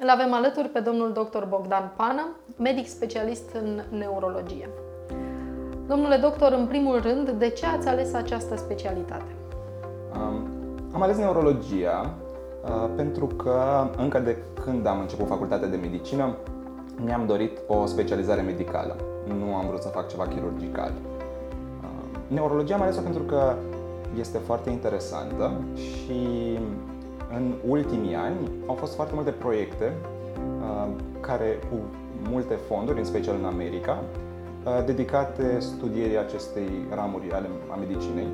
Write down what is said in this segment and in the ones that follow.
Îl avem alături pe domnul dr. Bogdan Pană, medic specialist în neurologie. Domnule doctor, în primul rând, de ce ați ales această specialitate? Um, am ales neurologia uh, pentru că încă de când am început facultatea de medicină mi-am dorit o specializare medicală. Nu am vrut să fac ceva chirurgical. Uh, neurologia am ales-o pentru că este foarte interesantă și în ultimii ani au fost foarte multe proiecte uh, care cu multe fonduri, în special în America, uh, dedicate studierii acestei ramuri ale a medicinei.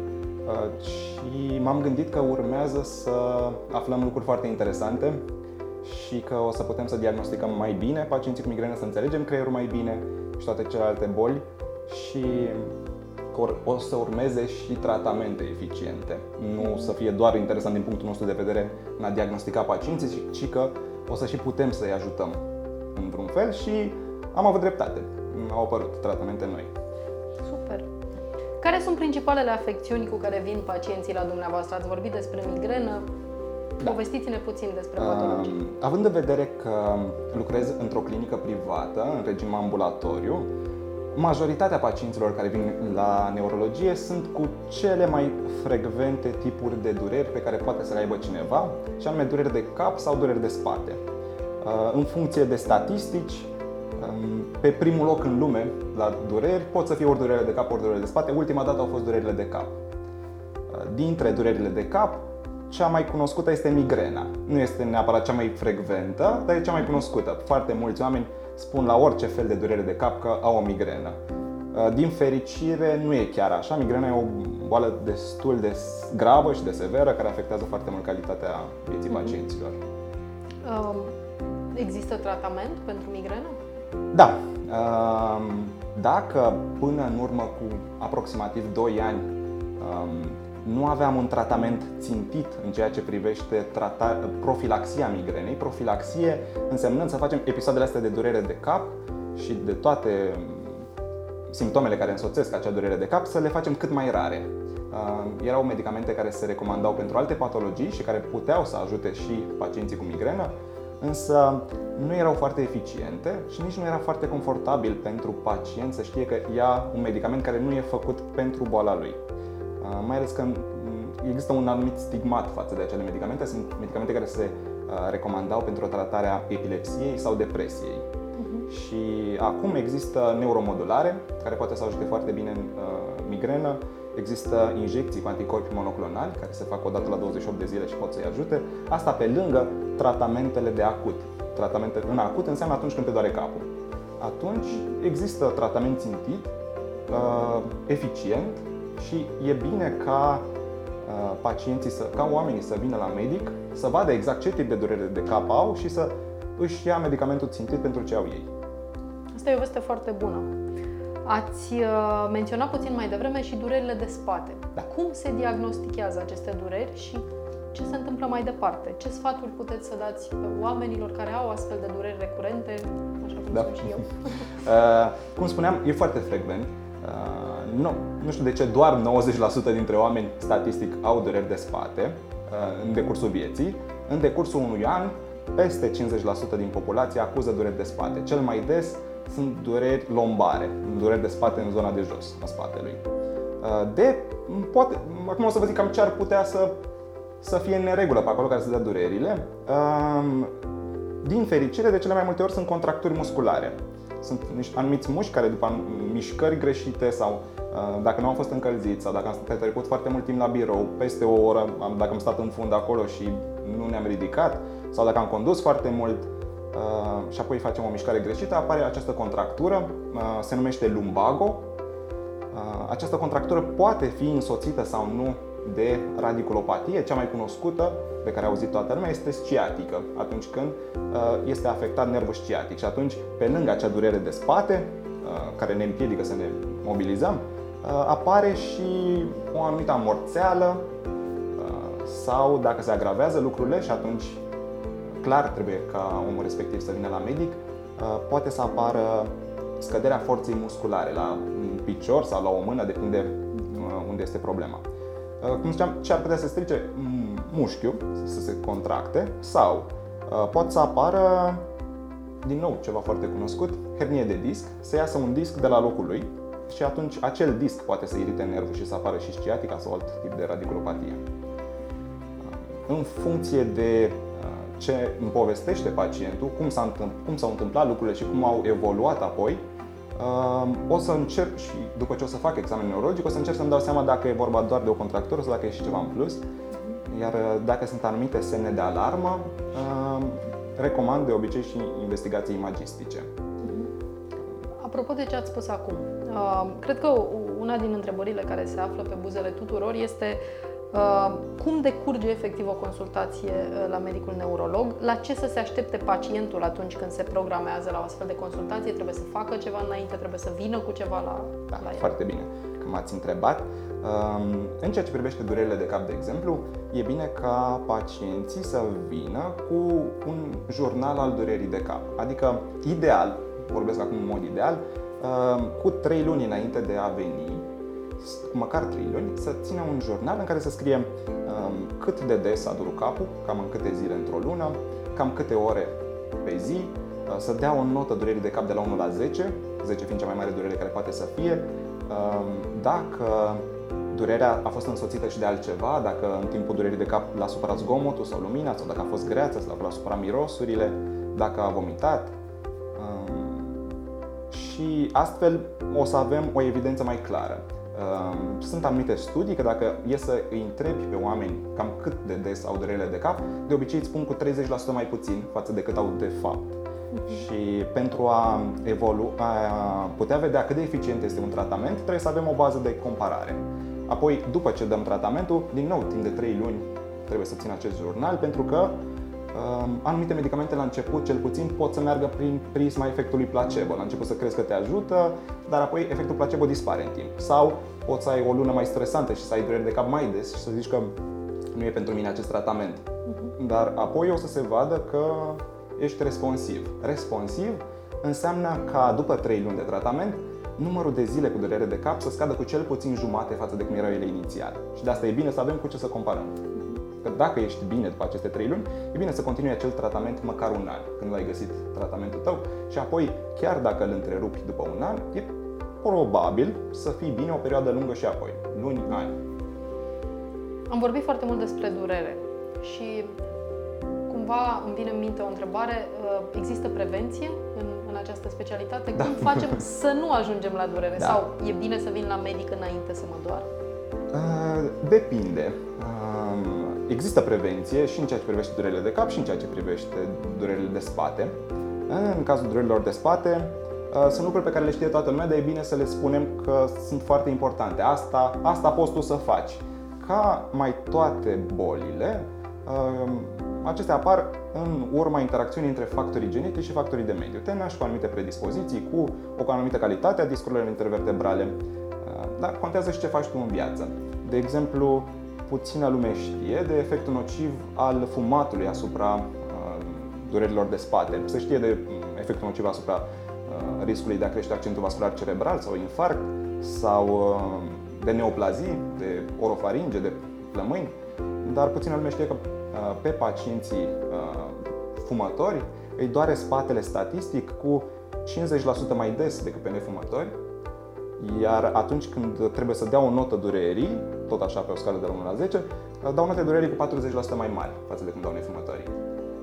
Uh, și m-am gândit că urmează să aflăm lucruri foarte interesante și că o să putem să diagnosticăm mai bine pacienții cu migrenă, să înțelegem creierul mai bine și toate celelalte boli. Și o să urmeze și tratamente eficiente. Nu să fie doar interesant din punctul nostru de vedere în a diagnostica pacienții, ci că o să și putem să-i ajutăm în vreun fel și am avut dreptate. Au apărut tratamente noi. Super! Care sunt principalele afecțiuni cu care vin pacienții la dumneavoastră? Ați vorbit despre migrenă, da. Povestiți-ne puțin despre patologie. Uh, având în vedere că lucrez într-o clinică privată, în regim ambulatoriu, Majoritatea pacienților care vin la neurologie sunt cu cele mai frecvente tipuri de dureri pe care poate să le aibă cineva, și anume dureri de cap sau dureri de spate. Uh, în funcție de statistici, um, pe primul loc în lume la dureri pot să fie ori durerile de cap, ori durerile de spate. Ultima dată au fost durerile de cap. Uh, dintre durerile de cap, cea mai cunoscută este migrena. Nu este neapărat cea mai frecventă, dar e cea mai cunoscută. Foarte mulți oameni spun la orice fel de durere de cap că au o migrenă. Uh, din fericire, nu e chiar așa. Migrena e o boală destul de gravă și de severă care afectează foarte mult calitatea vieții mm-hmm. pacienților. Um, există tratament pentru migrenă? Da. Um, dacă până în urmă cu aproximativ 2 ani um, nu aveam un tratament țintit în ceea ce privește trata- profilaxia migrenei. Profilaxie însemnând să facem episoadele astea de durere de cap și de toate simptomele care însoțesc acea durere de cap să le facem cât mai rare. Uh, erau medicamente care se recomandau pentru alte patologii și care puteau să ajute și pacienții cu migrenă, însă nu erau foarte eficiente și nici nu era foarte confortabil pentru pacient să știe că ia un medicament care nu e făcut pentru boala lui. Uh, mai ales că mm, există un anumit stigmat față de acele medicamente. Sunt medicamente care se uh, recomandau pentru tratarea epilepsiei sau depresiei. Uh-huh. Și acum există neuromodulare, care poate să ajute foarte bine în uh, migrenă. Există injecții cu anticorpi monoclonali, care se fac o dată la 28 de zile și pot să-i ajute. Asta pe lângă tratamentele de acut. Tratamente în acut înseamnă atunci când te doare capul. Atunci există tratament țintit, uh, eficient, și e bine ca uh, pacienții, să, ca oamenii să vină la medic, să vadă exact ce tip de durere de cap au și să își ia medicamentul țintit pentru ce au ei. Asta e o veste foarte bună. Ați uh, menționat puțin mai devreme și durerile de spate. Da. Cum se diagnostichează aceste dureri și ce se întâmplă mai departe? Ce sfaturi puteți să dați oamenilor care au astfel de dureri recurente, așa cum da. sunt și eu? uh, cum spuneam, e foarte frecvent. Uh, nu, nu știu de ce doar 90% dintre oameni statistic au dureri de spate uh, în decursul vieții. În decursul unui an, peste 50% din populație acuză dureri de spate. Cel mai des sunt dureri lombare, dureri de spate în zona de jos a spatelui. Uh, de, poate, acum o să vă zic cam ce ar putea să, să fie în neregulă pe acolo care se dea durerile. Um, din fericire, de cele mai multe ori sunt contracturi musculare. Sunt niște anumiți mușchi care după mișcări greșite sau Uh, dacă nu am fost încălzit sau dacă am petrecut foarte mult timp la birou, peste o oră, dacă am stat în fund acolo și nu ne-am ridicat, sau dacă am condus foarte mult uh, și apoi facem o mișcare greșită, apare această contractură, uh, se numește lumbago. Această contractură poate fi însoțită sau nu de radiculopatie, cea mai cunoscută pe care a auzit toată lumea este sciatică, atunci când este afectat nervul sciatic și atunci, pe lângă acea durere de spate, care ne împiedică să ne mobilizăm, Uh, apare și o anumită amorțeală uh, sau dacă se agravează lucrurile și atunci clar trebuie ca omul respectiv să vină la medic, uh, poate să apară scăderea forței musculare la un picior sau la o mână, depinde unde este problema. Cum ziceam, ce ar putea să strice mușchiul, să se contracte, sau pot să apară din nou ceva foarte cunoscut, hernie de disc, să iasă un disc de la locul lui și atunci acel disc poate să irite nervul și să apară și sciatica sau alt tip de radiculopatie. În funcție de ce îmi povestește pacientul, cum, s-a cum s-au întâmplat lucrurile și cum au evoluat apoi, o să încerc și după ce o să fac examen neurologic, o să încerc să-mi dau seama dacă e vorba doar de o contractură sau dacă e și ceva în plus. Iar dacă sunt anumite semne de alarmă, recomand de obicei și investigații imagistice. Apropo de ce ați spus acum, cred că una din întrebările care se află pe buzele tuturor este cum decurge efectiv o consultație la medicul neurolog, la ce să se aștepte pacientul atunci când se programează la o astfel de consultație, trebuie să facă ceva înainte, trebuie să vină cu ceva la, da, la el. Foarte bine că m-ați întrebat. În ceea ce privește durerile de cap, de exemplu, e bine ca pacienții să vină cu un jurnal al durerii de cap. Adică, ideal, vorbesc acum în mod ideal, cu 3 luni înainte de a veni, măcar 3 luni, să țină un jurnal în care să scrie cât de des a durut capul, cam în câte zile într-o lună, cam câte ore pe zi, să dea o notă durerii de cap de la 1 la 10, 10 fiind cea mai mare durere care poate să fie, dacă durerea a fost însoțită și de altceva, dacă în timpul durerii de cap l-a supărat zgomotul sau lumina, sau dacă a fost greață, sau dacă l-a supărat mirosurile, dacă a vomitat. Și astfel o să avem o evidență mai clară. Sunt anumite studii că dacă e să îi întrebi pe oameni cam cât de des au durerile de cap, de obicei îți spun cu 30% mai puțin față de cât au de fapt. Și pentru a, evolu- a putea vedea cât de eficient este un tratament, trebuie să avem o bază de comparare. Apoi, după ce dăm tratamentul, din nou, timp de 3 luni trebuie să țin acest jurnal, pentru că um, anumite medicamente la început, cel puțin, pot să meargă prin prisma efectului placebo. La început să crezi că te ajută, dar apoi efectul placebo dispare în timp. Sau poți să ai o lună mai stresantă și să ai dureri de cap mai des și să zici că nu e pentru mine acest tratament. Uh-huh. Dar apoi o să se vadă că ești responsiv. Responsiv înseamnă ca după 3 luni de tratament numărul de zile cu durere de cap să scadă cu cel puțin jumate față de cum erau ele inițial. Și de asta e bine să avem cu ce să comparăm. Că dacă ești bine după aceste 3 luni, e bine să continui acel tratament măcar un an, când ai găsit tratamentul tău și apoi, chiar dacă îl întrerupi după un an, e probabil să fii bine o perioadă lungă și apoi, luni, ani. Am vorbit foarte mult despre durere și cumva îmi vine în minte o întrebare. Uh, există prevenție în, în această specialitate? Da. Cum facem să nu ajungem la durere? Da. Sau e bine să vin la medic înainte să mă doar? Uh, depinde. Uh, există prevenție și în ceea ce privește durerile de cap și în ceea ce privește durerile de spate. În cazul durerilor de spate, uh, sunt lucruri pe care le știe toată lumea, dar e bine să le spunem că sunt foarte importante. Asta, asta poți tu să faci. Ca mai toate bolile, uh, Acestea apar în urma interacțiunii între factorii genetici și factorii de mediu. Te naști cu anumite predispoziții, cu o anumită calitate a discurilor intervertebrale, uh, dar contează și ce faci tu în viață. De exemplu, puțină lume știe de efectul nociv al fumatului asupra uh, durerilor de spate. Se știe de mm, efectul nociv asupra uh, riscului de a crește accentul vascular cerebral sau infarct sau de neoplazii, de orofaringe, de plămâni, dar puțină lume știe că Uh, pe pacienții uh, fumători îi doare spatele statistic cu 50% mai des decât pe nefumători, iar atunci când trebuie să dea o notă durerii, tot așa pe o scală de la 1 la 10, uh, dau note durerii cu 40% mai mari față de când dau nefumătorii.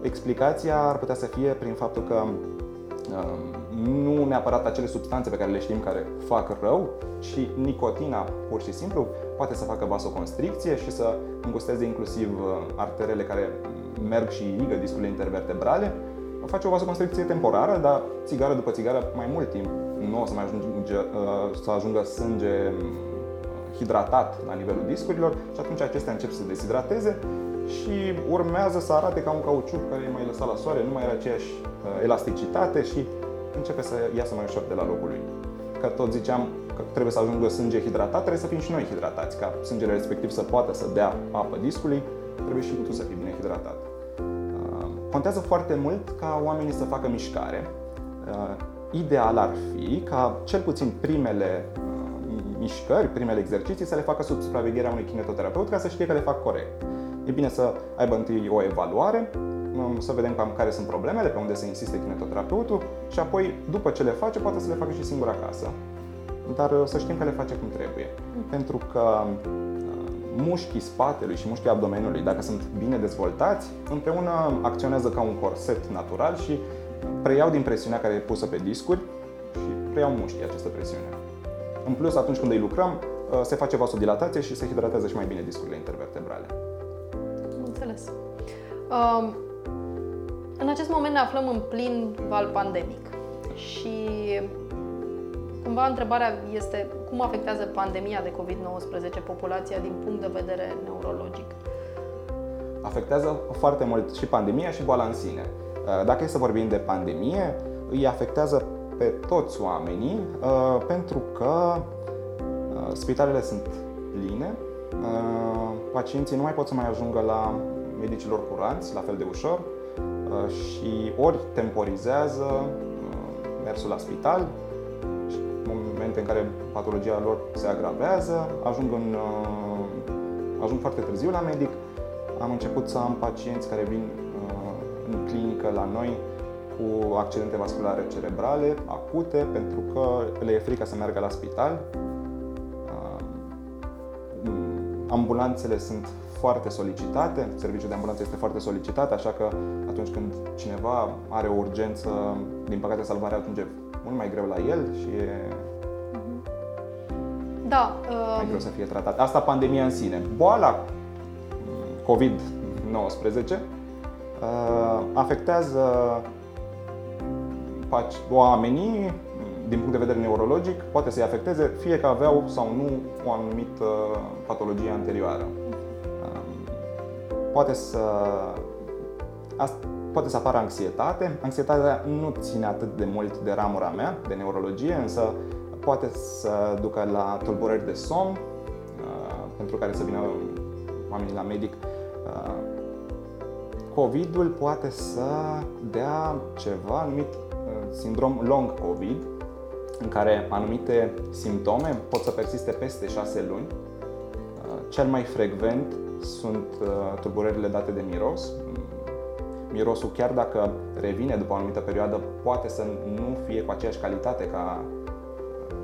Explicația ar putea să fie prin faptul că nu neapărat acele substanțe pe care le știm care fac rău, ci nicotina pur și simplu poate să facă vasoconstricție și să îngusteze inclusiv uh, arterele care merg și irigă discurile intervertebrale. Face o vasoconstricție temporară, dar țigară după țigară mai mult timp nu o să mai ajunge, uh, să ajungă sânge uh, hidratat la nivelul discurilor și atunci acestea încep să se deshidrateze și urmează să arate ca un cauciuc care e mai lăsat la soare, nu mai are aceeași elasticitate și începe să iasă mai ușor de la locul lui. Că tot ziceam că trebuie să ajungă sânge hidratat, trebuie să fim și noi hidratați. Ca sângele respectiv să poată să dea apă discului, trebuie și tu să fii bine hidratat. Uh, contează foarte mult ca oamenii să facă mișcare. Uh, ideal ar fi ca cel puțin primele uh, mișcări, primele exerciții să le facă sub supravegherea unui kinetoterapeut ca să știe că le fac corect. E bine să aibă întâi o evaluare, um, să vedem cam care sunt problemele, pe unde se insiste kinetoterapeutul și apoi, după ce le face, poate să le facă și singur acasă. Dar uh, să știm că le face cum trebuie. Mm. Pentru că uh, mușchii spatelui și mușchii abdomenului, dacă sunt bine dezvoltați, împreună acționează ca un corset natural și preiau din presiunea care e pusă pe discuri și preiau mușchii această presiune. În plus, atunci când îi lucrăm, uh, se face vasodilatație și se hidratează și mai bine discurile intervertebrale. Înțeles. Um, în acest moment ne aflăm în plin val pandemic și cumva întrebarea este cum afectează pandemia de COVID-19 populația din punct de vedere neurologic? Afectează foarte mult și pandemia și boala în sine. Uh, dacă e să vorbim de pandemie, îi afectează pe toți oamenii uh, pentru că uh, spitalele sunt pline, pacienții nu mai pot să mai ajungă la medicilor curanți la fel de ușor și ori temporizează mersul la spital, în momente în care patologia lor se agravează, ajung, în, ajung foarte târziu la medic. Am început să am pacienți care vin în clinică la noi cu accidente vasculare cerebrale acute pentru că le e frică să meargă la spital. Ambulanțele sunt foarte solicitate, serviciul de ambulanță este foarte solicitat, așa că atunci când cineva are o urgență, din păcate salvarea ajunge mult mai greu la el și e da, mai greu să fie tratat. Asta pandemia în sine. Boala COVID-19 Uh, afectează oamenii din punct de vedere neurologic, poate să-i afecteze fie că aveau sau nu o anumită patologie anterioară. Um, poate să, poate să apară anxietate. Anxietatea nu ține atât de mult de ramura mea, de neurologie, însă poate să ducă la tulburări de somn, uh, pentru care să vină oamenii la medic uh, COVID-ul poate să dea ceva numit uh, sindrom long COVID, în care anumite simptome pot să persiste peste 6 luni. Uh, cel mai frecvent sunt uh, tulburările date de miros. Mirosul, chiar dacă revine după o anumită perioadă, poate să nu fie cu aceeași calitate ca,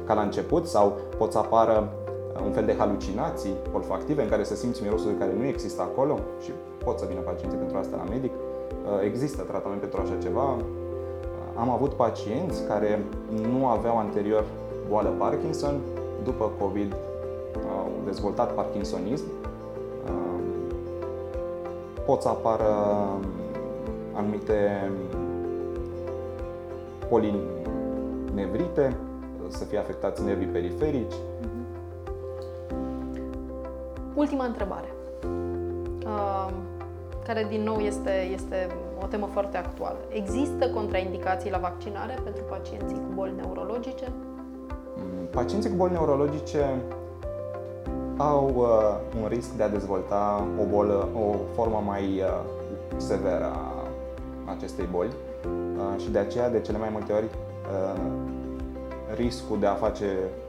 ca la început sau pot să apară un fel de halucinații olfactive în care să simți mirosul care nu există acolo și pot să vină pacienții pentru asta la medic. Uh, există tratament pentru așa ceva. Uh, am avut pacienți care nu aveau anterior boală Parkinson, după COVID au dezvoltat parkinsonism. Uh, pot să apară anumite polinevrite, să fie afectați nervii periferici. Ultima întrebare care din nou este, este o temă foarte actuală. Există contraindicații la vaccinare pentru pacienții cu boli neurologice? Mm, pacienții cu boli neurologice au uh, un risc de a dezvolta o bolă, o formă mai uh, severă a acestei boli uh, și de aceea, de cele mai multe ori, uh, riscul de a face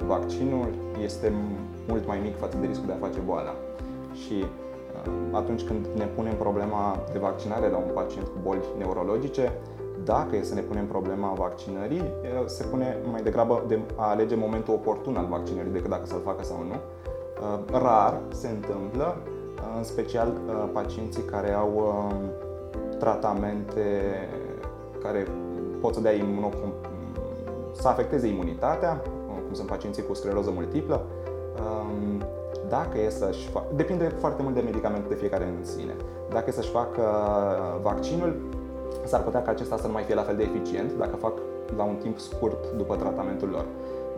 vaccinul este mult mai mic față de riscul de a face boala. Și atunci când ne punem problema de vaccinare la un pacient cu boli neurologice, dacă e să ne punem problema vaccinării, se pune mai degrabă de a alege momentul oportun al vaccinării decât dacă să-l facă sau nu. Rar se întâmplă, în special pacienții care au tratamente care pot să dea imunocom... să afecteze imunitatea, cum sunt pacienții cu scleroză multiplă, dacă e să-și facă, depinde foarte mult de medicamente de fiecare în sine. Dacă e să-și facă vaccinul, s-ar putea ca acesta să nu mai fie la fel de eficient dacă fac la un timp scurt după tratamentul lor.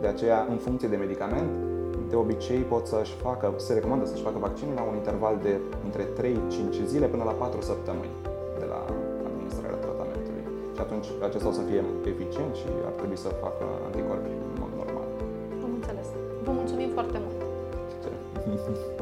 De aceea, în funcție de medicament, de obicei pot să-și facă, se recomandă să-și facă vaccinul la un interval de între 3-5 zile până la 4 săptămâni de la administrarea tratamentului. Și atunci acesta o să fie eficient și ar trebui să facă anticorpi în mod normal. Am înțeles. Vă mulțumim foarte mult! Thank you.